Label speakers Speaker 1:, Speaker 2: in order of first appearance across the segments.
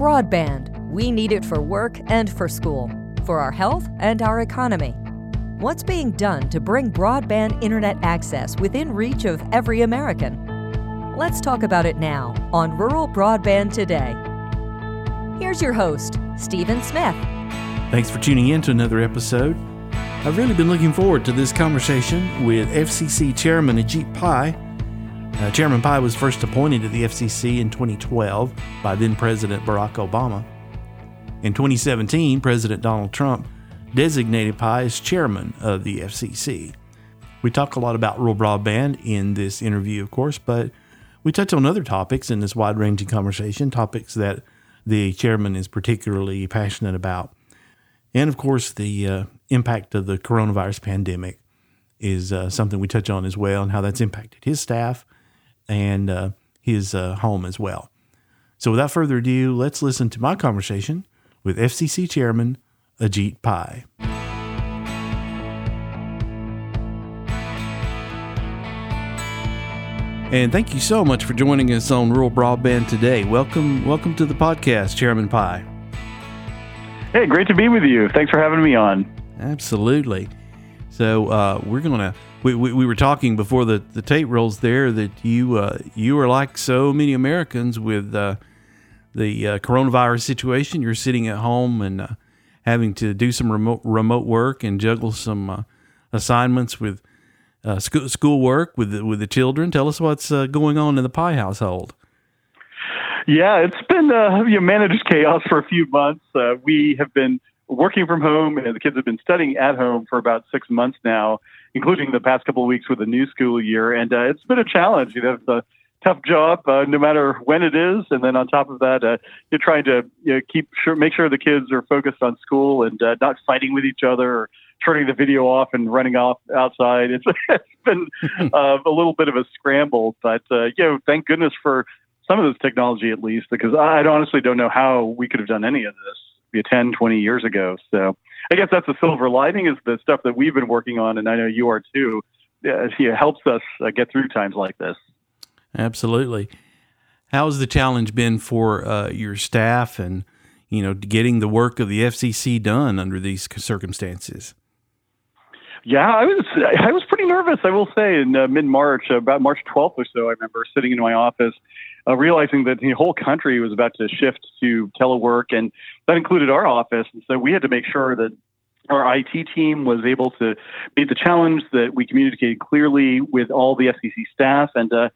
Speaker 1: Broadband. We need it for work and for school, for our health and our economy. What's being done to bring broadband internet access within reach of every American? Let's talk about it now on Rural Broadband Today. Here's your host, Stephen Smith.
Speaker 2: Thanks for tuning in to another episode. I've really been looking forward to this conversation with FCC Chairman Ajit Pai. Uh, Chairman Pai was first appointed to the FCC in 2012 by then President Barack Obama. In 2017, President Donald Trump designated Pai as chairman of the FCC. We talk a lot about rural broadband in this interview, of course, but we touch on other topics in this wide ranging conversation, topics that the chairman is particularly passionate about. And of course, the uh, impact of the coronavirus pandemic is uh, something we touch on as well, and how that's impacted his staff and uh, his uh, home as well. So, without further ado, let's listen to my conversation with FCC Chairman Ajit Pai. And thank you so much for joining us on Rural Broadband today. Welcome, welcome to the podcast, Chairman Pai.
Speaker 3: Hey, great to be with you. Thanks for having me on.
Speaker 2: Absolutely. So uh, we're gonna. We, we, we, were talking before the, the tape rolls there that you uh, you are like so many Americans with uh, the uh, coronavirus situation. You're sitting at home and uh, having to do some remote remote work and juggle some uh, assignments with school school work with the, with the children. Tell us what's going on in the Pai household.
Speaker 3: Yeah, it's been uh, you managed chaos for a few months. Uh, we have been working from home, and the kids have been studying at home for about six months now, including the past couple of weeks with the new school year. And uh, it's been a challenge. You know, it's a tough job, uh, no matter when it is. And then on top of that, uh, you're trying to you know, keep sure, make sure the kids are focused on school and uh, not fighting with each other or turning the video off and running off outside. It's, it's been uh, a little bit of a scramble, but uh, you know, thank goodness for some of this technology at least, because I honestly don't know how we could have done any of this 10, 20 years ago. So I guess that's the silver lining is the stuff that we've been working on, and I know you are too. Uh, it helps us uh, get through times like this.
Speaker 2: Absolutely. How's the challenge been for uh, your staff and you know getting the work of the FCC done under these circumstances?
Speaker 3: Yeah, I was I was pretty nervous. I will say in uh, mid March, about March 12th or so, I remember sitting in my office uh, realizing that the whole country was about to shift to telework, and that included our office. And so we had to make sure that our IT team was able to meet the challenge, that we communicated clearly with all the FCC staff. And uh,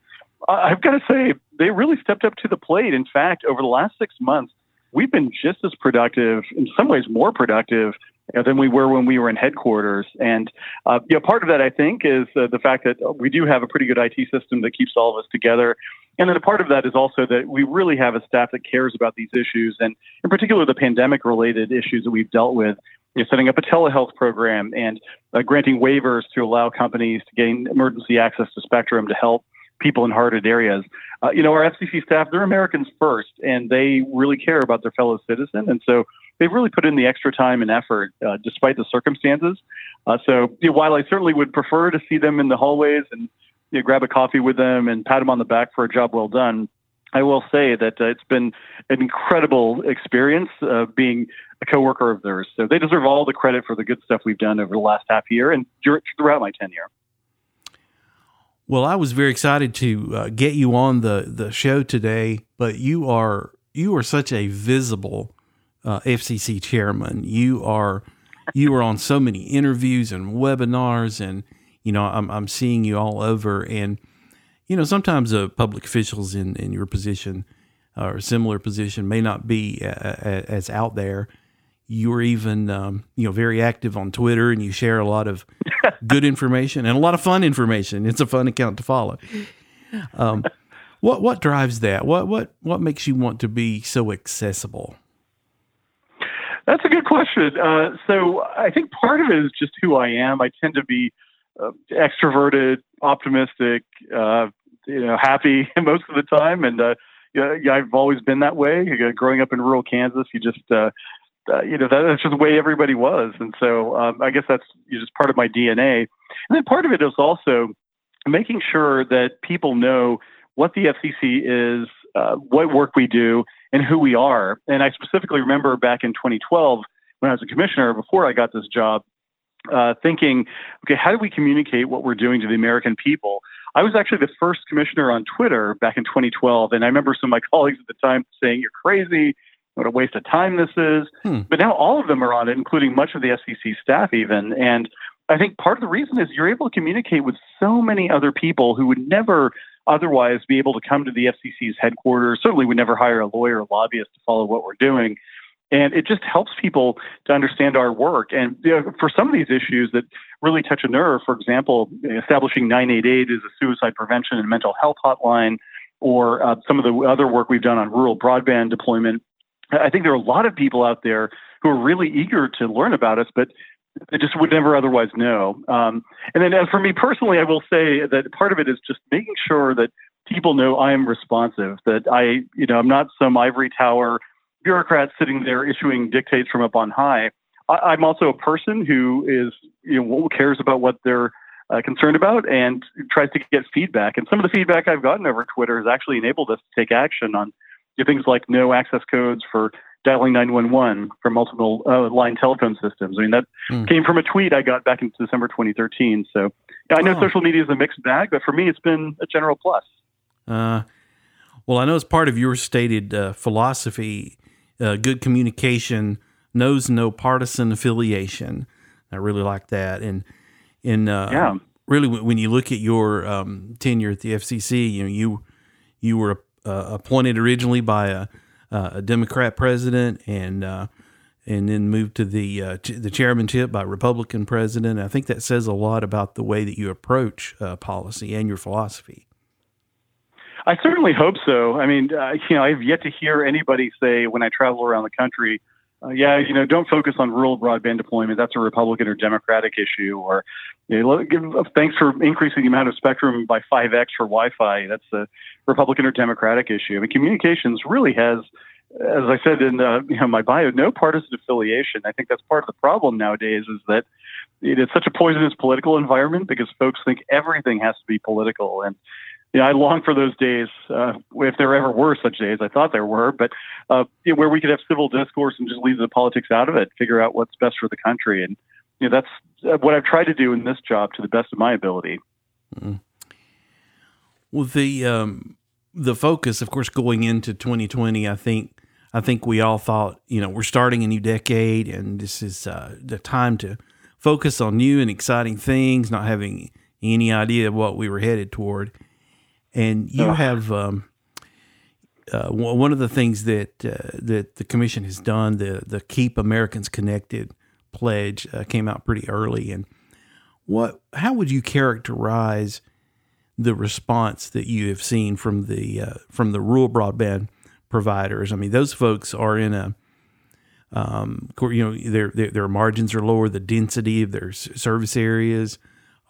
Speaker 3: I've got to say, they really stepped up to the plate. In fact, over the last six months, we've been just as productive, in some ways more productive you know, than we were when we were in headquarters. And uh, you know, part of that, I think, is uh, the fact that we do have a pretty good IT system that keeps all of us together. And then a part of that is also that we really have a staff that cares about these issues, and in particular, the pandemic related issues that we've dealt with. You know, setting up a telehealth program and uh, granting waivers to allow companies to gain emergency access to spectrum to help people in hard hit areas. Uh, you know, our FCC staff, they're Americans first, and they really care about their fellow citizen. And so they've really put in the extra time and effort uh, despite the circumstances. Uh, so you know, while I certainly would prefer to see them in the hallways and you know, grab a coffee with them and pat them on the back for a job well done, I will say that uh, it's been an incredible experience uh, being a coworker of theirs. So they deserve all the credit for the good stuff we've done over the last half year and throughout my tenure.
Speaker 2: Well, I was very excited to uh, get you on the the show today, but you are you are such a visible uh, FCC chairman. You are you are on so many interviews and webinars, and you know I'm I'm seeing you all over. And you know sometimes uh, public officials in in your position or similar position may not be a, a, as out there you're even um, you know very active on Twitter and you share a lot of good information and a lot of fun information. It's a fun account to follow. Um, what what drives that? What what what makes you want to be so accessible?
Speaker 3: That's a good question. Uh, so I think part of it is just who I am. I tend to be uh, extroverted, optimistic, uh, you know, happy most of the time, and uh, yeah, I've always been that way. Growing up in rural Kansas, you just uh, uh, you know, that, that's just the way everybody was. And so um, I guess that's just part of my DNA. And then part of it is also making sure that people know what the FCC is, uh, what work we do and who we are. And I specifically remember back in 2012 when I was a commissioner before I got this job, uh, thinking, okay, how do we communicate what we're doing to the American people? I was actually the first commissioner on Twitter back in 2012, and I remember some of my colleagues at the time saying, "You're crazy." What a waste of time this is. Hmm. But now all of them are on it, including much of the FCC staff, even. And I think part of the reason is you're able to communicate with so many other people who would never otherwise be able to come to the FCC's headquarters. Certainly would never hire a lawyer or lobbyist to follow what we're doing. And it just helps people to understand our work. And you know, for some of these issues that really touch a nerve, for example, establishing 988 as a suicide prevention and mental health hotline, or uh, some of the other work we've done on rural broadband deployment. I think there are a lot of people out there who are really eager to learn about us, but they just would never otherwise know. Um, and then, as for me personally, I will say that part of it is just making sure that people know I am responsive. That I, you know, I'm not some ivory tower bureaucrat sitting there issuing dictates from up on high. I, am also a person who is, you know, cares about what they're uh, concerned about and tries to get feedback. And some of the feedback I've gotten over Twitter has actually enabled us to take action on things like no access codes for dialing 911 for multiple uh, line telephone systems. I mean, that mm. came from a tweet I got back in December 2013. So I know oh. social media is a mixed bag, but for me, it's been a general plus. Uh,
Speaker 2: well, I know as part of your stated uh, philosophy, uh, good communication knows no partisan affiliation. I really like that. And, and uh, yeah. really, when you look at your um, tenure at the FCC, you know, you, you were uh, appointed originally by a uh, a Democrat president and uh, and then moved to the uh, ch- the chairmanship by Republican president. I think that says a lot about the way that you approach uh, policy and your philosophy.
Speaker 3: I certainly hope so. I mean, uh, you know, I've yet to hear anybody say when I travel around the country, uh, yeah, you know, don't focus on rural broadband deployment. That's a Republican or Democratic issue. Or you know, give, thanks for increasing the amount of spectrum by 5x for Wi-Fi. That's a Republican or Democratic issue. I mean, communications really has, as I said in uh, you know, my bio, no partisan affiliation. I think that's part of the problem nowadays is that it is such a poisonous political environment because folks think everything has to be political and know, I long for those days, uh, if there ever were such days. I thought there were, but uh, you know, where we could have civil discourse and just leave the politics out of it, figure out what's best for the country, and you know, that's uh, what I've tried to do in this job to the best of my ability. Mm-hmm.
Speaker 2: Well, the um, the focus, of course, going into 2020, I think I think we all thought, you know, we're starting a new decade, and this is uh, the time to focus on new and exciting things, not having any idea of what we were headed toward and you have um, uh, one of the things that uh, that the commission has done the the Keep Americans Connected pledge uh, came out pretty early, and what how would you characterize the response that you have seen from the uh, from the rural broadband providers? I mean, those folks are in a um, you know their, their, their margins are lower, the density of their service areas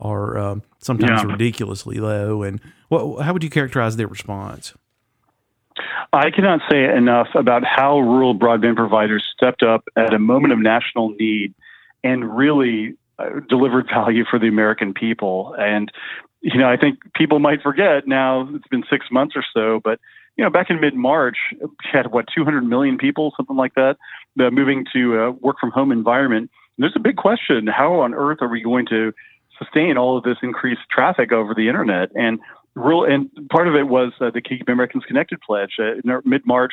Speaker 2: are um, sometimes yeah. ridiculously low. And what, how would you characterize their response?
Speaker 3: I cannot say enough about how rural broadband providers stepped up at a moment of national need and really uh, delivered value for the American people. And, you know, I think people might forget now, it's been six months or so, but, you know, back in mid March, we had what, 200 million people, something like that, uh, moving to a work from home environment. And there's a big question how on earth are we going to sustain all of this increased traffic over the internet. And real, and part of it was uh, the Keep Americans Connected pledge. Uh, in mid March,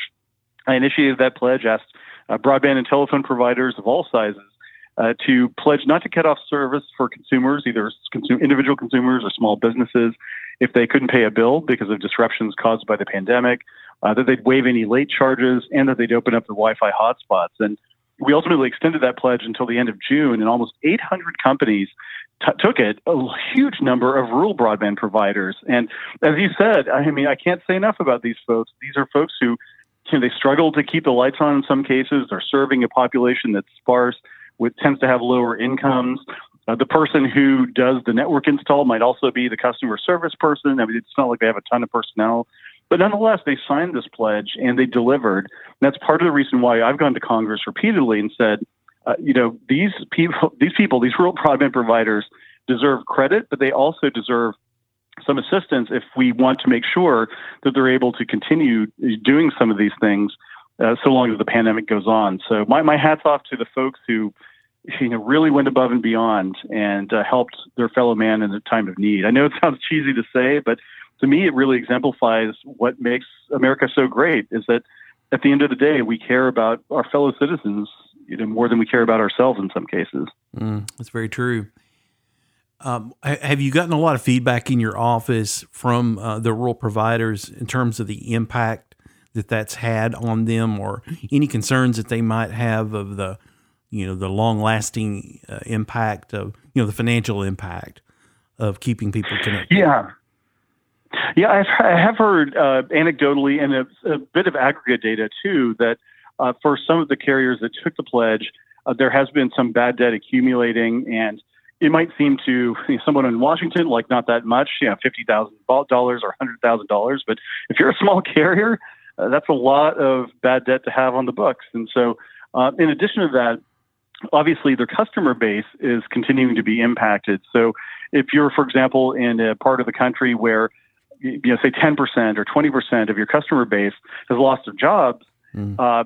Speaker 3: I initiated that pledge, asked uh, broadband and telephone providers of all sizes uh, to pledge not to cut off service for consumers, either individual consumers or small businesses, if they couldn't pay a bill because of disruptions caused by the pandemic, uh, that they'd waive any late charges, and that they'd open up the Wi-Fi hotspots. And we ultimately extended that pledge until the end of June, and almost 800 companies t- took it. A huge number of rural broadband providers, and as you said, I mean, I can't say enough about these folks. These are folks who you know, they struggle to keep the lights on in some cases. They're serving a population that's sparse, with tends to have lower incomes. Uh, the person who does the network install might also be the customer service person. I mean, it's not like they have a ton of personnel. But nonetheless, they signed this pledge and they delivered. And that's part of the reason why I've gone to Congress repeatedly and said, uh, you know, these people, these people, these rural broadband providers deserve credit, but they also deserve some assistance if we want to make sure that they're able to continue doing some of these things uh, so long as the pandemic goes on. So my, my hat's off to the folks who you know really went above and beyond and uh, helped their fellow man in a time of need. I know it sounds cheesy to say, but to me it really exemplifies what makes America so great is that at the end of the day we care about our fellow citizens you know more than we care about ourselves in some cases.
Speaker 2: Mm, that's very true. Um, have you gotten a lot of feedback in your office from uh, the rural providers in terms of the impact that that's had on them, or any concerns that they might have of the, you know, the long-lasting uh, impact of, you know, the financial impact of keeping people connected?
Speaker 3: Yeah. Yeah, I've, I have heard uh, anecdotally and a, a, bit of aggregate data too that uh, for some of the carriers that took the pledge, uh, there has been some bad debt accumulating and it might seem to you know, someone in Washington like not that much, you know, fifty thousand dollars or hundred thousand dollars. But if you're a small carrier, uh, that's a lot of bad debt to have on the books. And so, uh, in addition to that, obviously their customer base is continuing to be impacted. So, if you're, for example, in a part of the country where you know, say 10% or 20% of your customer base has lost their jobs, mm. uh,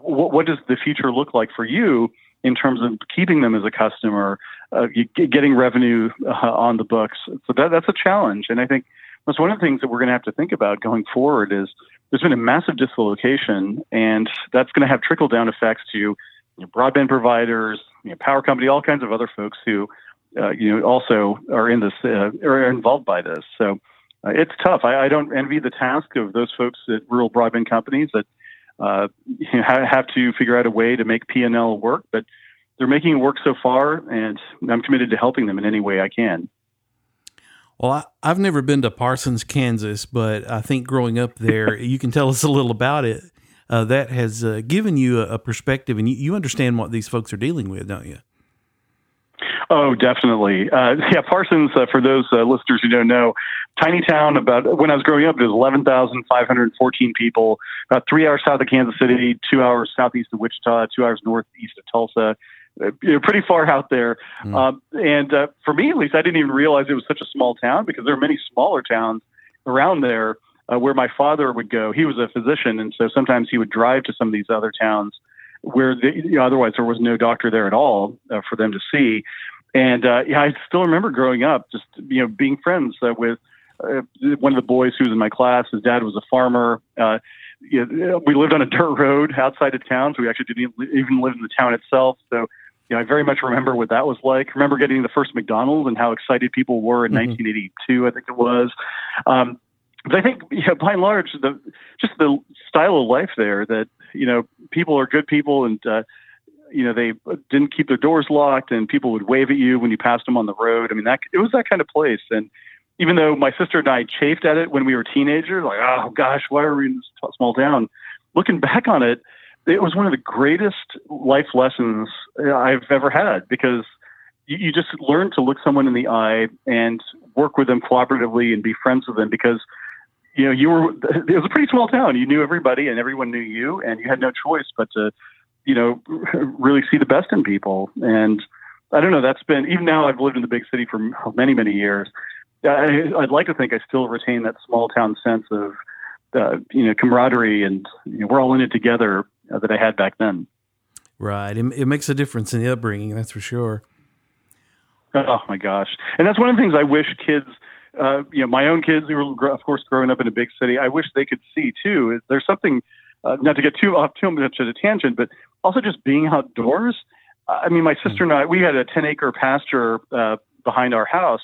Speaker 3: what, what does the future look like for you? in terms of keeping them as a customer, uh, getting revenue uh, on the books. So that, that's a challenge. And I think that's one of the things that we're going to have to think about going forward is there's been a massive dislocation, and that's going to have trickle down effects to you know, broadband providers, you know, power company, all kinds of other folks who, uh, you know, also are in this, uh, are involved by this. So uh, it's tough. I, I, don't envy the task of those folks at rural broadband companies that uh, you know, have to figure out a way to make P&L work, but they're making it work so far, and I'm committed to helping them in any way I can.
Speaker 2: Well, I, have never been to Parsons, Kansas, but I think growing up there, you can tell us a little about it. Uh, that has uh, given you a, a perspective, and you, you, understand what these folks are dealing with, don't you?
Speaker 3: Oh, definitely. Uh, yeah, Parsons, uh, for those uh, listeners who don't know, tiny town. About when I was growing up, it was 11,514 people, about three hours south of Kansas City, two hours southeast of Wichita, two hours northeast of Tulsa. Uh, you know, pretty far out there. Mm. Um, and uh, for me, at least, I didn't even realize it was such a small town because there are many smaller towns around there uh, where my father would go. He was a physician, and so sometimes he would drive to some of these other towns where the, you know, otherwise there was no doctor there at all uh, for them to see. And uh, yeah, I still remember growing up, just you know, being friends uh, with uh, one of the boys who was in my class. His dad was a farmer. Uh, you know, we lived on a dirt road outside of town, so we actually didn't even live in the town itself. So, you know, I very much remember what that was like. Remember getting the first McDonald's and how excited people were in mm-hmm. 1982, I think it was. Um, but I think, you know, by and large, the just the style of life there that you know people are good people and uh, you know they didn't keep their doors locked and people would wave at you when you passed them on the road. I mean that it was that kind of place and even though my sister and I chafed at it when we were teenagers, like, oh gosh, why are we in this small town? Looking back on it, it was one of the greatest life lessons uh, I've ever had because you, you just learn to look someone in the eye and work with them cooperatively and be friends with them because you know you were it was a pretty small town you knew everybody and everyone knew you and you had no choice but to you know really see the best in people and i don't know that's been even now i've lived in the big city for many many years I, would like to think I still retain that small town sense of, uh, you know, camaraderie and you know, we're all in it together uh, that I had back then.
Speaker 2: Right. It, it, makes a difference in the upbringing, that's for sure.
Speaker 3: Oh my gosh. And that's one of the things I wish kids, uh, you know, my own kids who were, of course, growing up in a big city, I wish they could see too. Is there's something, uh, not to get too off too much of a tangent, but also just being outdoors. I mean, my sister and I, we had a 10 acre pasture uh, behind our house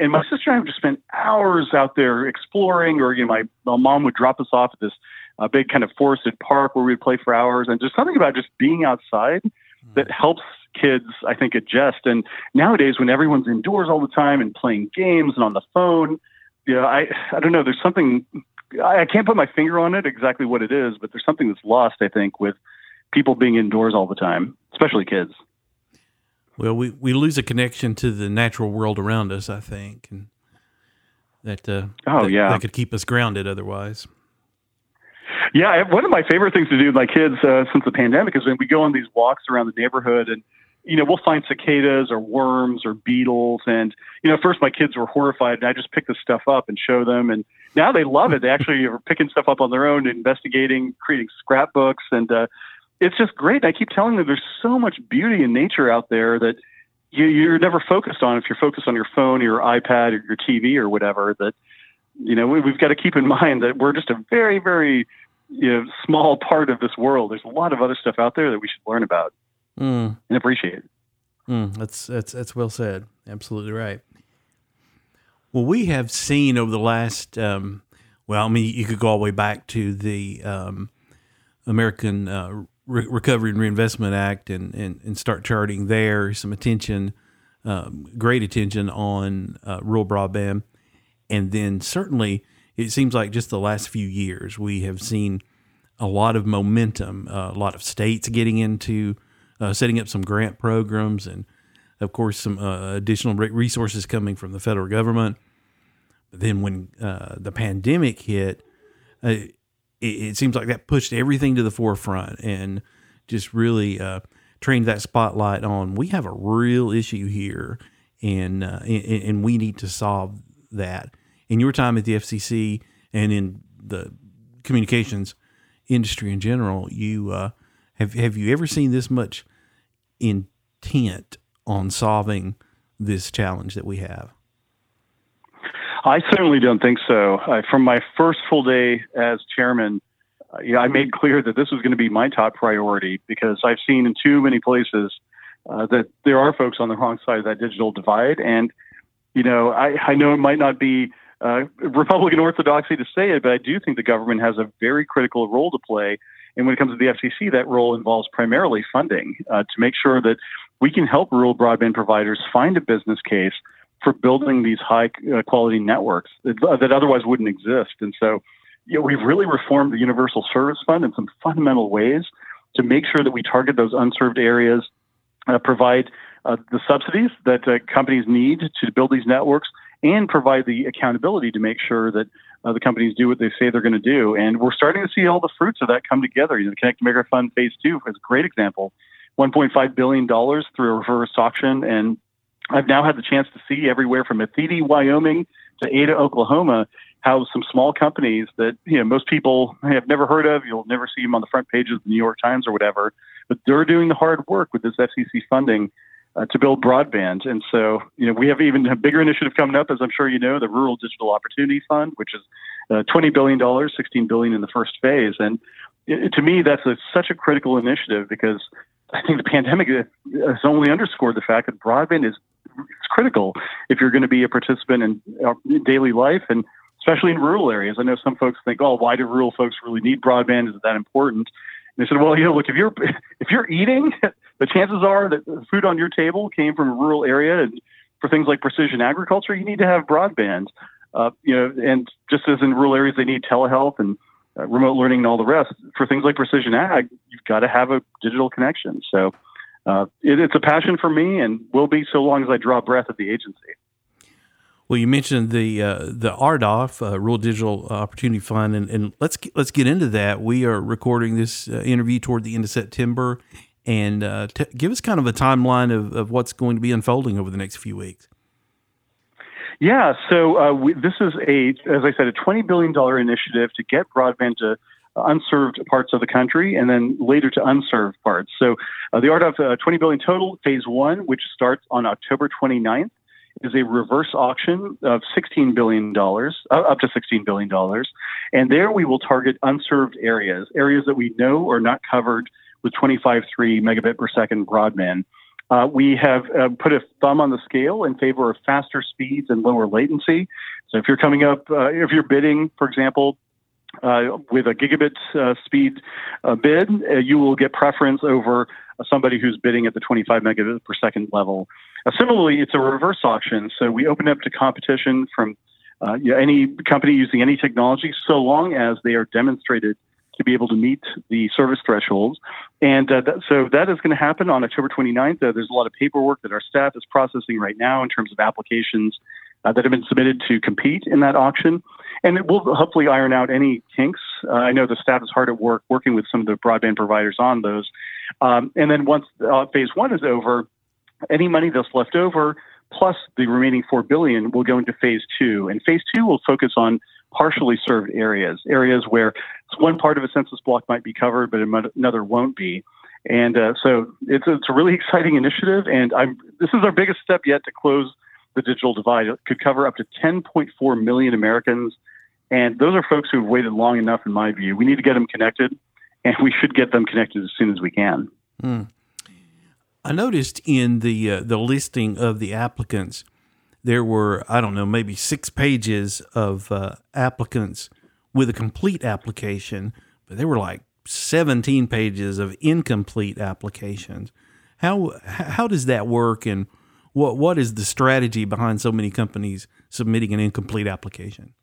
Speaker 3: and my sister and I would just spend hours out there exploring, or you know, my, my mom would drop us off at this uh, big kind of forested park where we'd play for hours. And just something about just being outside mm-hmm. that helps kids, I think, adjust. And nowadays, when everyone's indoors all the time and playing games and on the phone, you know, I I don't know. There's something I, I can't put my finger on it exactly what it is, but there's something that's lost. I think with people being indoors all the time, especially kids.
Speaker 2: Well, we, we lose a connection to the natural world around us, I think, and that uh,
Speaker 3: oh
Speaker 2: that,
Speaker 3: yeah
Speaker 2: that could keep us grounded otherwise.
Speaker 3: Yeah, one of my favorite things to do with my kids uh, since the pandemic is when we go on these walks around the neighborhood and you know, we'll find cicadas or worms or beetles. And, you know, first my kids were horrified and I just pick this stuff up and show them. And now they love it. They actually are picking stuff up on their own, investigating, creating scrapbooks. And uh, it's just great. I keep telling them there's so much beauty in nature out there that you, you're never focused on if you're focused on your phone or your iPad or your TV or whatever that, you know, we, we've got to keep in mind that we're just a very, very, you know, small part of this world. There's a lot of other stuff out there that we should learn about mm. and appreciate.
Speaker 2: Mm, that's that's that's well said. Absolutely right. Well, we have seen over the last, um, well, I mean, you could go all the way back to the um, American uh, Re- Recovery and Reinvestment Act and, and, and start charting there some attention, um, great attention on uh, rural broadband. And then certainly, it seems like just the last few years, we have seen a lot of momentum, uh, a lot of states getting into uh, setting up some grant programs, and of course some uh, additional resources coming from the federal government. But then when uh, the pandemic hit, uh, it, it, seems like that pushed everything to the forefront and just really uh, trained that spotlight on we have a real issue here, and, uh, and and we need to solve that. In your time at the FCC and in the communications industry in general, you have have you ever seen this much intent on solving this challenge that we have?
Speaker 3: I certainly don't think so. Uh, from my first full day as chairman, uh, yeah, I made clear that this was going to be my top priority because I've seen in too many places uh, that there are folks on the wrong side of that digital divide. And, you know, I, I know it might not be uh, Republican orthodoxy to say it, but I do think the government has a very critical role to play and when it comes to the FCC, that role involves primarily funding uh, to make sure that we can help rural broadband providers find a business case for building these high uh, quality networks that, that, otherwise wouldn't exist. And so, you know, we've really reformed the Universal Service Fund in some fundamental ways to make sure that we target those unserved areas, uh, provide uh, the subsidies that uh, companies need to build these networks, and provide the accountability to make sure that uh, the companies do what they say they're going to do. And we're starting to see all the fruits of that come together. You know, the Connect America Fund Phase Two is a great example. $1.5 billion through a reverse auction. And I've now had the chance to see everywhere from Athene, Wyoming to Ada, Oklahoma, how some small companies that you know most people have never heard of, you'll never see them on the front pages of the New York Times or whatever, but they're doing the hard work with this FCC funding uh, to build broadband. And so, you know, we have even a bigger initiative coming up, as I'm sure you know, the Rural Digital Opportunity Fund, which is uh, $20 billion, 16 billion in the first phase. And it, to me, that's a, such a critical initiative because I think the pandemic has only underscored the fact that broadband is it's critical if you're going to be a participant in uh, daily life and especially in rural areas. I know some folks think, oh, why do rural folks really need broadband? Is it that important? And they said, well, you know, look, if you're if you're eating the chances are that the food on your table came from a rural area. And for things like precision agriculture, you need to have broadband. Uh, you know, and just as in rural areas, they need telehealth and uh, remote learning and all the rest. For things like precision ag, you've got to have a digital connection. So uh, it, it's a passion for me, and will be so long as I draw breath at the agency.
Speaker 2: Well, you mentioned the uh, the RDOF, uh, Rural Digital Opportunity Fund, and, and let's get, let's get into that. We are recording this uh, interview toward the end of September, and uh, t- give us kind of a timeline of, of what's going to be unfolding over the next few weeks.
Speaker 3: Yeah, so uh, we, this is a, as I said, a $20 billion initiative to get broadband to unserved parts of the country and then later to unserved parts. So uh, the RDOF uh, 20 billion total, phase one, which starts on October 29th, is a reverse auction of $16 billion, uh, up to $16 billion. And there we will target unserved areas, areas that we know are not covered with 25.3 megabit per second broadband. Uh, we have uh, put a thumb on the scale in favor of faster speeds and lower latency. So if you're coming up, uh, if you're bidding, for example, uh, with a gigabit uh, speed uh, bid, you will get preference over somebody who's bidding at the 25 megabit per second level. similarly, it's a reverse auction, so we open up to competition from any company using any technology, so long as they are demonstrated to be able to meet the service thresholds. And uh, that, so that is going to happen on October 29th. Uh, there's a lot of paperwork that our staff is processing right now in terms of applications uh, that have been submitted to compete in that auction. And it will hopefully iron out any kinks. Uh, I know the staff is hard at work working with some of the broadband providers on those. Um, and then once uh, phase one is over, any money that's left over plus the remaining four billion will go into phase two. And phase two will focus on partially served areas, areas where one part of a census block might be covered, but another won't be. And uh, so it's a, it's a really exciting initiative, and I'm, this is our biggest step yet to close the digital divide. It could cover up to 10.4 million Americans, and those are folks who've waited long enough, in my view. We need to get them connected, and we should get them connected as soon as we can.
Speaker 2: Mm. I noticed in the uh, the listing of the applicants, there were I don't know maybe six pages of uh, applicants with a complete application, but there were like 17 pages of incomplete applications. How how does that work, and what what is the strategy behind so many companies submitting an incomplete application?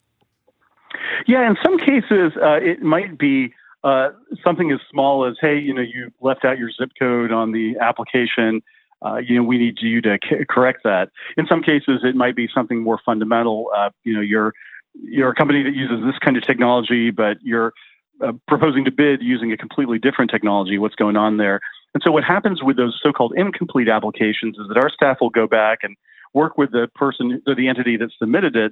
Speaker 3: Yeah, in some cases, uh, it might be uh, something as small as, hey, you know, you left out your zip code on the application. Uh, you know, we need you to c- correct that. In some cases, it might be something more fundamental. Uh, you know, you're you're a company that uses this kind of technology, but you're uh, proposing to bid using a completely different technology. What's going on there? And so, what happens with those so-called incomplete applications is that our staff will go back and work with the person, or the entity that submitted it,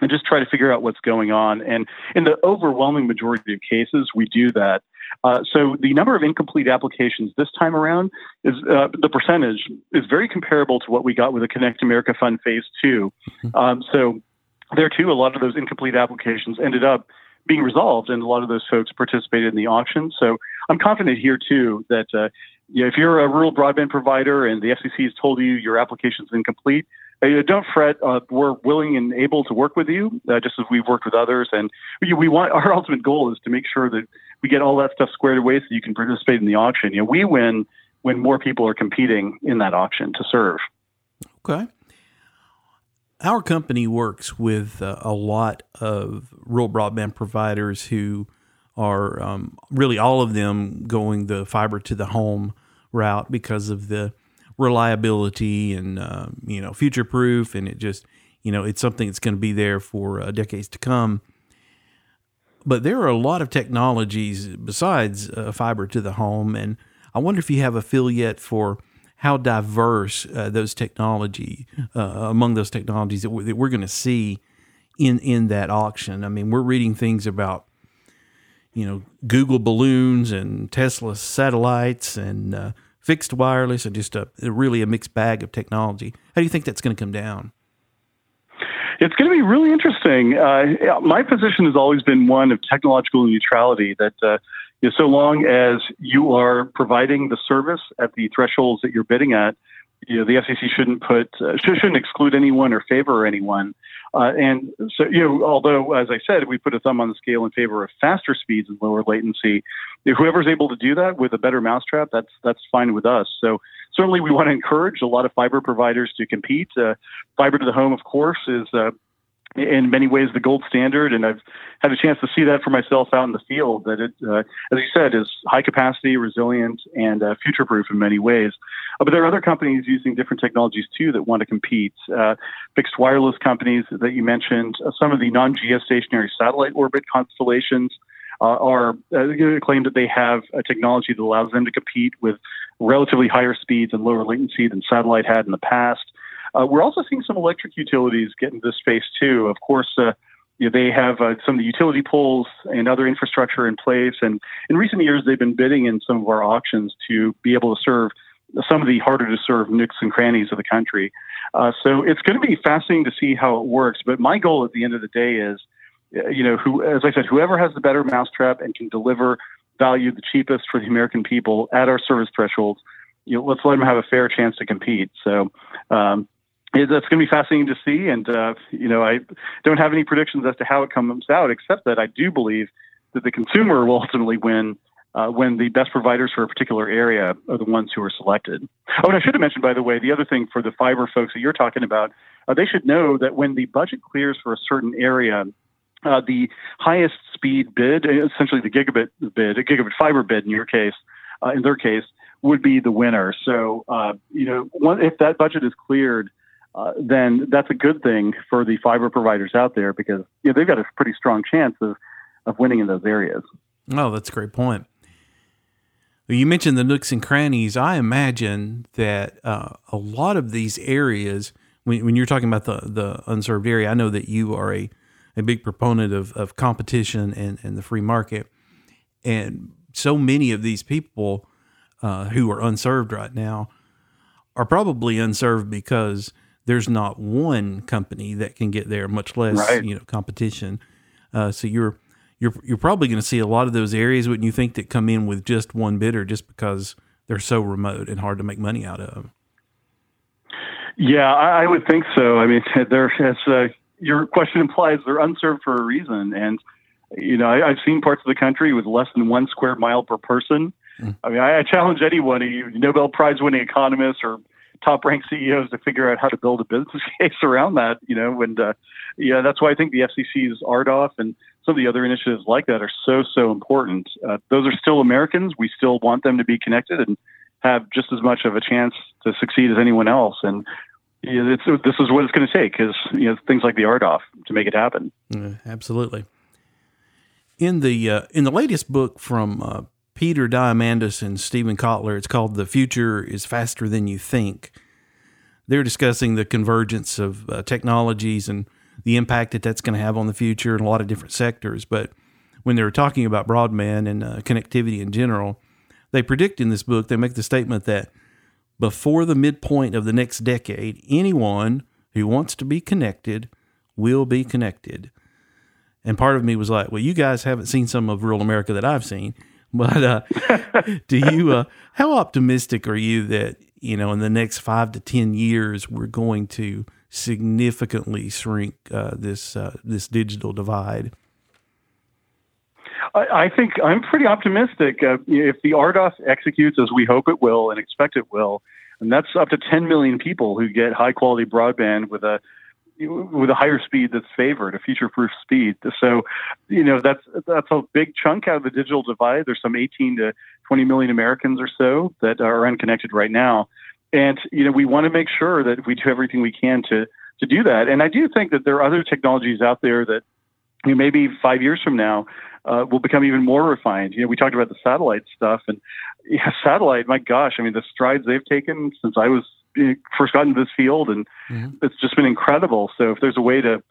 Speaker 3: and just try to figure out what's going on. And in the overwhelming majority of cases, we do that. Uh, so the number of incomplete applications this time around is uh, the percentage is very comparable to what we got with the Connect America Fund Phase 2 mm-hmm. um, so there too, a lot of those incomplete applications ended up being resolved, and a lot of those folks participated in the auction. So I'm confident here too that uh, if you're a rural broadband provider and the FCC has told you your application is incomplete, uh, don't fret. Uh, we're willing and able to work with you, uh, just as we've worked with others. And we, we, want our ultimate goal is to make sure that we get all that stuff squared away so you can participate in the auction. You know, we win when more people are competing in that auction to serve.
Speaker 2: Okay. Our company works with uh, a lot of rural broadband providers who are um, really all of them going the fiber to the home route because of the reliability and uh, you know future proof, and it just you know it's something that's going to be there for uh, decades to come. But there are a lot of technologies besides uh, fiber to the home, and I wonder if you have a feel yet for how diverse uh, those technology uh, among those technologies that we're, that we're going to see in in that auction. I mean, we're reading things about you know Google balloons and Tesla satellites and uh, fixed wireless and just a, really a mixed bag of technology. How do you think that's going to come down?
Speaker 3: It's going to be really interesting. Uh, my position has always been one of technological neutrality. That uh, so long as you are providing the service at the thresholds that you're bidding at, you know, the FCC shouldn't put uh, shouldn't exclude anyone or favor anyone. Uh, and so, you know, although as I said, we put a thumb on the scale in favor of faster speeds and lower latency. Whoever's able to do that with a better mousetrap, that's that's fine with us. So certainly, we want to encourage a lot of fiber providers to compete. Uh, fiber to the home, of course, is uh, in many ways the gold standard, and I've had a chance to see that for myself out in the field. That it, uh, as you said, is high capacity, resilient, and uh, future proof in many ways. Uh, but there are other companies using different technologies too that want to compete. Uh, fixed wireless companies that you mentioned, uh, some of the non-geostationary satellite orbit constellations. Uh, are claim that they have a technology that allows them to compete with relatively higher speeds and lower latency than satellite had in the past. Uh, we're also seeing some electric utilities get into this space too. Of course, uh, you know, they have uh, some of the utility poles and other infrastructure in place. And in recent years, they've been bidding in some of our auctions to be able to serve some of the harder to serve nooks and crannies of the country. Uh, so it's going to be fascinating to see how it works. But my goal at the end of the day is, uh, you know, who, as I said, whoever has the better mousetrap and can deliver value the cheapest for the American people at our service thresholds, you know, let's let them have a fair chance to compete. So, um, it's going to be fascinating to see. And, uh, you know, I don't have any predictions as to how it comes out, except that I do believe that the consumer will ultimately win uh, when the best providers for a particular area are the ones who are selected. Oh, and I should have mentioned, by the way, the other thing for the fiber folks that you're talking about, uh, they should know that when the budget clears for a certain area, uh, the highest speed bid, essentially the gigabit bid, a gigabit fiber bid in your case, uh, in their case, would be the winner. So, uh, you know, one, if that budget is cleared, uh, then that's a good thing for the fiber providers out there because you know, they've got a pretty strong chance of, of winning in those areas.
Speaker 2: Oh, that's a great point. You mentioned the nooks and crannies. I imagine that uh, a lot of these areas, when, when you're talking about the, the unserved area, I know that you are a, a big proponent of, of competition and, and the free market. And so many of these people uh, who are unserved right now are probably unserved because there's not one company that can get there, much less
Speaker 3: Right.
Speaker 2: you know competition. Uh, so you're you're you're probably going to see a lot of those areas, wouldn't you think, that come in with just one bidder, just because they're so remote and hard to make money out of.
Speaker 3: Yeah, I, I would think so. I mean, there, as uh, your question implies, they're unserved for a reason. And, you know, I, I've seen parts of the country with less than one square mile per person. I mean, I, I challenge anyone, a Nobel Prize winning economist or top ranked CEOs to figure out how to build a business case around that, you know, and, uh, yeah, that's why I think the FCC's RDOF and some of the other initiatives like that are so, so important. Uh, those are still Americans. We still want them to be connected and have just as much of a chance to succeed as anyone else. And you know, this is what it's going to take because you know things like the RDOF to make it happen.
Speaker 2: Uh, absolutely. In the uh, in the latest book from uh, Peter Diamandis and Steven Kotler, it's called "The Future Is Faster Than You Think." They're discussing the convergence of uh, technologies and the impact that that's going to have on the future in a lot of different sectors. But when they were talking about broadband and uh, connectivity in general, they predict in this book they make the statement that before the midpoint of the next decade, anyone who wants to be connected will be connected. And part of me was like, well, you guys haven't seen some of rural America that I've seen. But uh, do you, uh, how optimistic are you that, you know, in the next five to 10 years, we're going to significantly shrink uh, this, uh, this digital divide?
Speaker 3: I, I think I'm pretty optimistic. Uh, if the RDOF executes as we hope it will and expect it will, and that's up to 10 million people who get high quality broadband with a with a higher speed that's favored, a future-proof speed. So, you know, that's that's a big chunk out of the digital divide. There's some 18 to 20 million Americans or so that are unconnected right now, and you know, we want to make sure that we do everything we can to to do that. And I do think that there are other technologies out there that you know, maybe five years from now uh, will become even more refined. You know, we talked about the satellite stuff, and yeah, satellite. My gosh, I mean, the strides they've taken since I was first got into this field, and
Speaker 2: Mhm.
Speaker 3: it's just been incredible. So if there's a way to,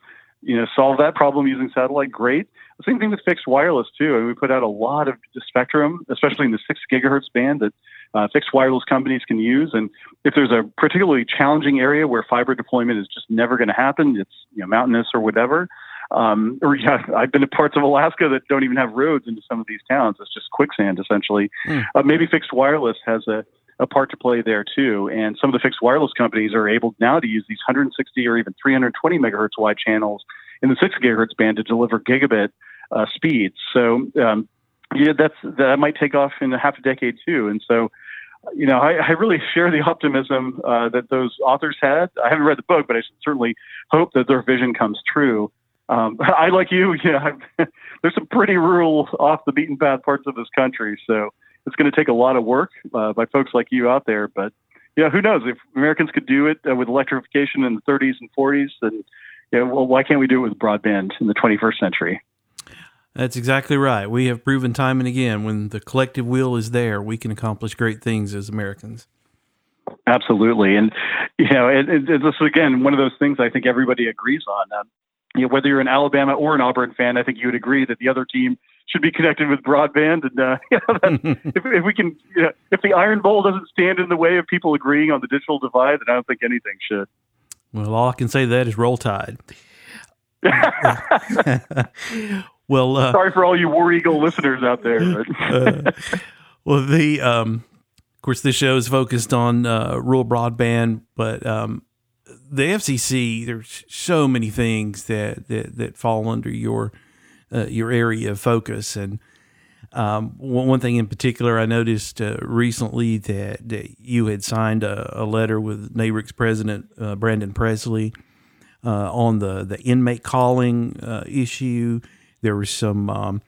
Speaker 3: you know, solve that problem using satellite, great. The same thing with fixed wireless too. I mean, we put out a lot of spectrum, especially in the six gigahertz band that uh, fixed wireless companies can use. And if there's a particularly challenging area where fiber deployment is just never going to happen, it's you know mountainous or whatever. Um, or yeah, I've been to parts of Alaska that don't even have roads into some of these towns. It's just quicksand essentially.
Speaker 2: Hmm.
Speaker 3: Uh, maybe fixed wireless has a a part to play there too. And some of the fixed wireless companies are able now to use these 160 or even 320 megahertz wide channels in the six gigahertz band to deliver gigabit uh, speeds. So um, yeah, that's that might take off in a half a decade too. And so, you know, I, I really share the optimism uh, that those authors had. I haven't read the book, but I certainly hope that their vision comes true. Um, I like you, you know, there's some pretty rural, off the beaten path parts of this country, so it's going to take a lot of work uh, by folks like you out there. But yeah, who knows if Americans could do it uh, with electrification in the 30s and 40s, then yeah, well, why can't we do it with broadband in the 21st century?
Speaker 2: That's exactly right. We have proven time and again when the collective will is there, we can accomplish great things as Americans.
Speaker 3: Absolutely, and you know, it, it, it's just, again one of those things I think everybody agrees on. Um, you know, whether you're an Alabama or an Auburn fan, I think you would agree that the other team should be connected with broadband. And uh, you know, that, if, if we can, you know, if the Iron Bowl doesn't stand in the way of people agreeing on the digital divide, then I don't think anything should.
Speaker 2: Well, all I can say to that is roll tide. well, uh,
Speaker 3: Sorry for all you War Eagle listeners out there. But.
Speaker 2: uh, well, the um, of course this show is focused on uh, rural broadband, but um, the FCC there's so many things that that, that fall under your uh, your area of focus, and um, one, thing in particular I noticed uh, recently that, that you had signed a, a letter with NARUC's president uh, Brandon Presley uh, on the the inmate calling uh, issue. There was some um,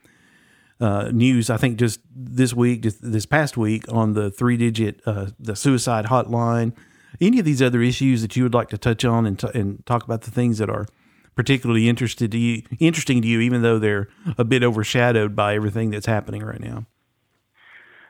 Speaker 2: uh, news, I think, just this week, just this past week, on the three digit uh, the suicide hotline. Any of these other issues that you would like to touch on and, t- and talk about the things that are particularly interested to you, interesting to you, even though they're a bit overshadowed by everything that's happening right now.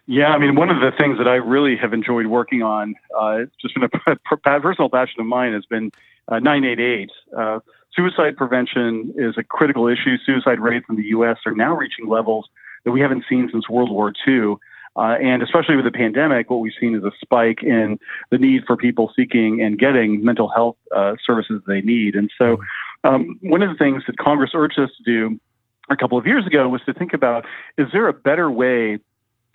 Speaker 3: Yeah, I mean, one of the things that I really have enjoyed working on, uh, it's just been a personal passion of mine, has been uh, 988. Uh, suicide prevention is a critical issue. Suicide rates in the U.S. are now reaching levels that we haven't seen since World War II. Uh, and especially with the pandemic, what we've seen is a spike in the need for people seeking and getting mental health uh, services they need. And so, um, one of the things that Congress urged us to do a couple of years ago was to think about is there a better way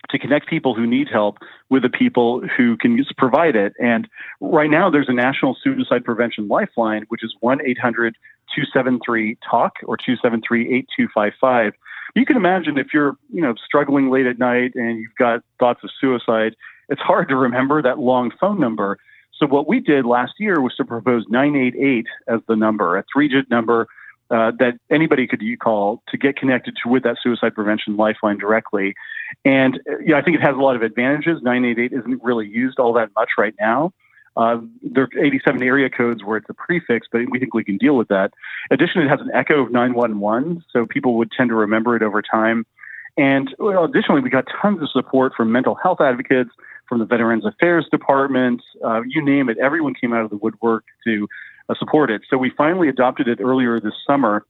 Speaker 3: to connect people who need help with the people who can provide it. And right now, there's a national suicide prevention lifeline, which is 1 800 273 TALK or 273 8255. You can imagine if you're, you know, struggling late at night and you've got thoughts of suicide, it's hard to remember that long phone number. So what we did last year was to propose 988 as the number, a three-digit number uh, that anybody could call to get connected to with that suicide prevention lifeline directly. And uh, I think it has a lot of advantages. 988 isn't really used all that much right now. Uh, there are 87 area codes where it's a prefix, but we think we can deal with that. Additionally, it has an echo of 911, so people would tend to remember it over time. And well, additionally, we got tons of support from mental health advocates, from the Veterans Affairs Department, uh, you name it. Everyone came out of the woodwork to uh, support it. So we finally adopted it earlier this summer.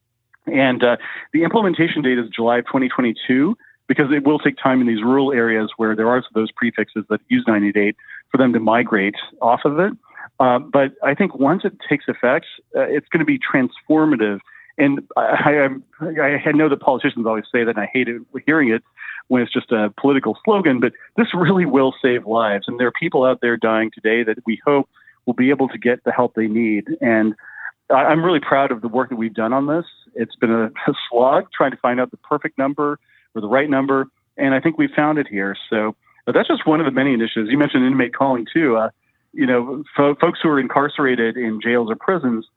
Speaker 3: And uh, the implementation date is July of 2022 because it will take time in these rural areas where there are those prefixes that use 98 for them to migrate off of it. Uh, but I think once it takes effect, uh, it's going to be transformative. And I, I, I, know that politicians always say that, and I hate it, hearing it when it's just a political slogan, but this really will save lives. And there are people out there dying today that we hope will be able to get the help they need. And I'm really proud of the work that we've done on this. It's been a, a slog trying to find out the perfect number or the right number, and I think we found it here. So but that's just one of the many initiatives. You mentioned inmate calling too. Uh, you know, fo- folks who are incarcerated in jails or prisons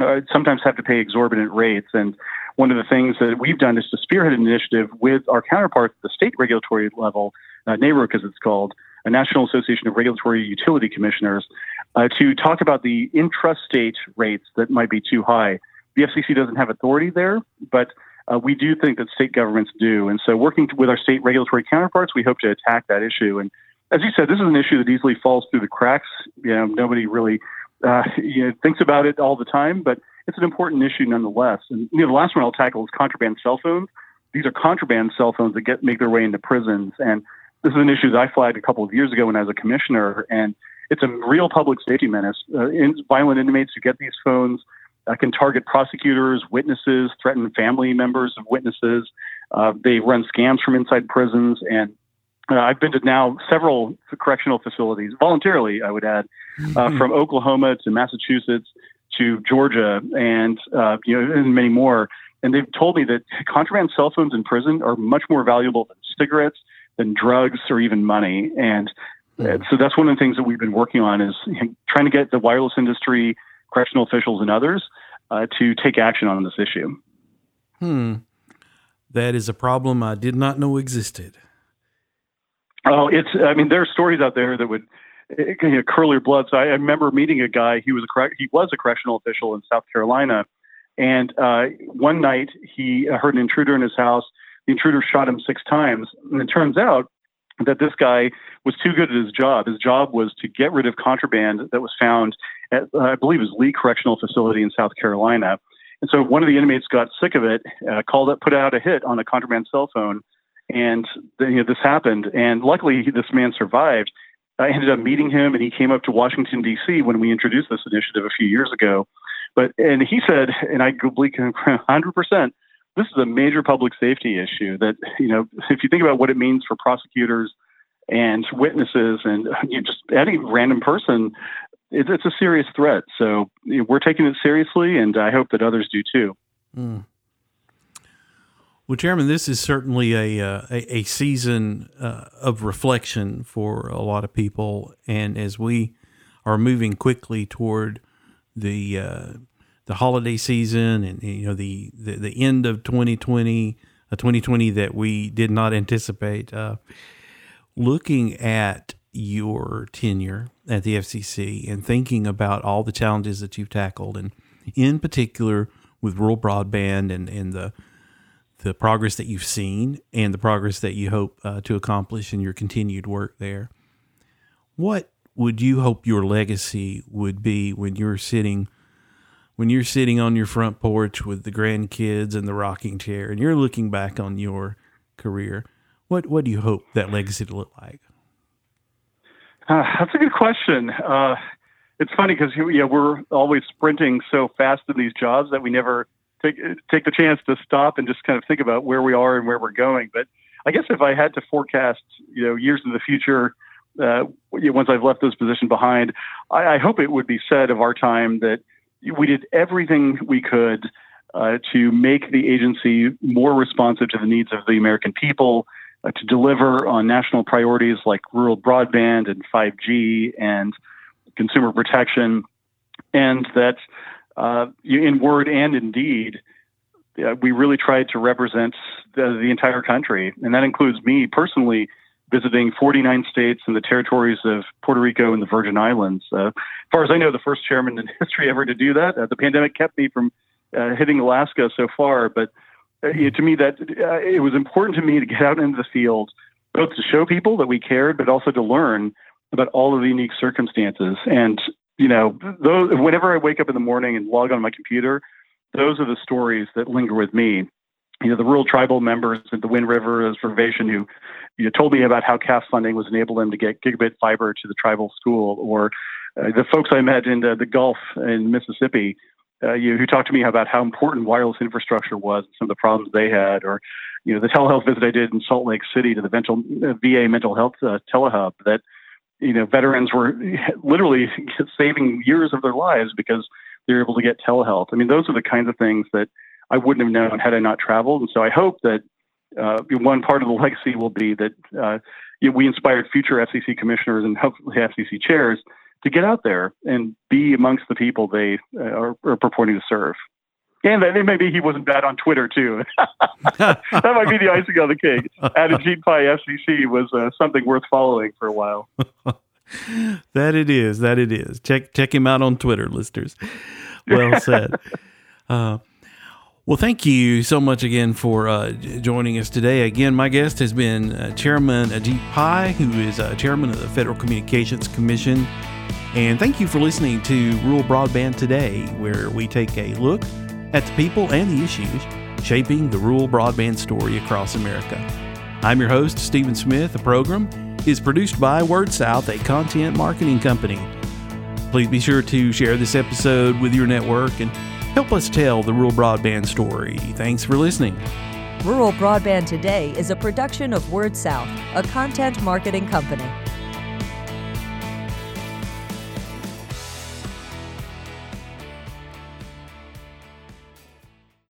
Speaker 3: uh, sometimes have to pay exorbitant rates. And one of the things that we've done is to spearhead an initiative with our counterparts at the state regulatory level, uh, NARUC as it's called, a National Association of Regulatory Utility Commissioners, uh, to talk about the intrastate rates that might be too high. The FCC doesn't have authority there, but uh, we do think that state governments do. And so, working with our state regulatory counterparts, we hope to attack that issue. And as you said, this is an issue that easily falls through the cracks. You know, nobody really uh, you know, thinks about it all the time, but it's an important issue nonetheless. And you know, the last one I'll tackle is contraband cell phones. These are contraband cell phones that get make their way into prisons, and this is an issue that I flagged a couple of years ago when I was a commissioner, and it's a real public safety menace. Uh, in, violent inmates who get these phones uh, can target prosecutors, witnesses, threaten family members of witnesses. Uh, they run scams from inside prisons. And uh, I've been to now several correctional facilities, voluntarily, I would add, uh, mm-hmm. from Oklahoma to Massachusetts to Georgia and, uh, you know, and many more. And they've told me that contraband cell phones in prison are much more valuable than cigarettes, than drugs, or even money. And mm. so that's one of the things that we've been working on is trying to get the wireless industry correctional officials and others uh, to take action on this issue.
Speaker 2: Hmm. That is a problem I did not know existed.
Speaker 3: Oh, it's, I mean, there are stories out there that would you know, curl your blood. So I, I remember meeting a guy, he was a, he was a correctional official in South Carolina. And uh, one night he heard an intruder in his house. The intruder shot him six times. And it turns out that this guy was too good at his job. His job was to get rid of contraband that was found at, I believe, his Lee Correctional Facility in South Carolina. And so one of the inmates got sick of it, uh, called up, put out a hit on a contraband cell phone, and you know, this happened. And luckily, this man survived. I ended up meeting him, and he came up to Washington D.C. when we introduced this initiative a few years ago. But and he said, and I completely 100 percent this is a major public safety issue that, you know, if you think about what it means for prosecutors and witnesses and you know, just any random person, it, it's a serious threat. So we're taking it seriously, and I hope that others do too. Mm.
Speaker 2: Well, Chairman, this is certainly a uh, a, a, season uh, of reflection for a lot of people, and as we are moving quickly toward the uh, the holiday season and you know the the, the end of 2020 a 2020 that we did not anticipate uh, looking at your tenure at the FCC and thinking about all the challenges that you've tackled and in particular with rural broadband and, and the the progress that you've seen and the progress that you hope uh, to accomplish in your continued work there. What would you hope your legacy would be when you're sitting when you're sitting on your front porch with the grandkids and the rocking chair and you're looking back on your career? What what do you hope that legacy to look like?
Speaker 3: Uh, that's a good question. Uh, it's funny because know, we're always sprinting so fast in these jobs that we never take take the chance to stop and just kind of think about where we are and where we're going. But I guess if I had to forecast, you know, years in the future, uh, once I've left this position behind, I, I, hope it would be said of our time that we did everything we could uh, to make the agency more responsive to the needs of the American people, uh, to deliver on national priorities like rural broadband and 5G and consumer protection, and that uh, in word and in deed, uh, we really tried to represent the, the, entire country, and that includes me personally visiting 49 states and the territories of Puerto Rico and the Virgin Islands. Uh, as far as I know, the first chairman in history ever to do that. Uh, the pandemic kept me from uh, hitting Alaska so far, but uh, to me, that it was important to me to get out into the field, both to show people that we cared, but also to learn about all of the unique circumstances. And you know, those, whenever I wake up in the morning and log on my computer, those are the stories that linger with me. You know, the rural tribal members at the Wind River Reservation who you know, told me about how CAF funding was enabling them to get gigabit fiber to the tribal school, or uh, the folks I met in the, the Gulf in Mississippi uh, you, who talked to me about how important wireless infrastructure was, and some of the problems they had, or you know, the telehealth visit I did in Salt Lake City to the mental, uh, VA mental health uh, telehub that you know, veterans were literally saving years of their lives because they were able to get telehealth. I mean, those are the kinds of things that I wouldn't have known had I not traveled. And so I hope that uh, one part of the legacy will be that uh, we inspired future FCC commissioners and hopefully FCC chairs to get out there and be amongst the people they uh, are, are purporting to serve. And that maybe he wasn't bad on Twitter too. that might be the icing on the cake. At Ajit Pai FCC was uh, something worth following for a while.
Speaker 2: that it is. That it is. Check check him out on Twitter, listeners. Well said. Uh, well, thank you so much again for uh, joining us today. Again, my guest has been uh, Chairman Ajit Pai, who is uh, Chairman of the Federal Communications Commission. And thank you for listening to Rural Broadband Today, where we take a look at the people and the issues shaping the rural broadband story across America. I'm your host, Stephen Smith. The program is produced by WordSouth, a content marketing company. Please be sure to share this episode with your network and help us tell the rural broadband story. Thanks for listening.
Speaker 1: Rural Broadband Today is a production of WordSouth, a content marketing company.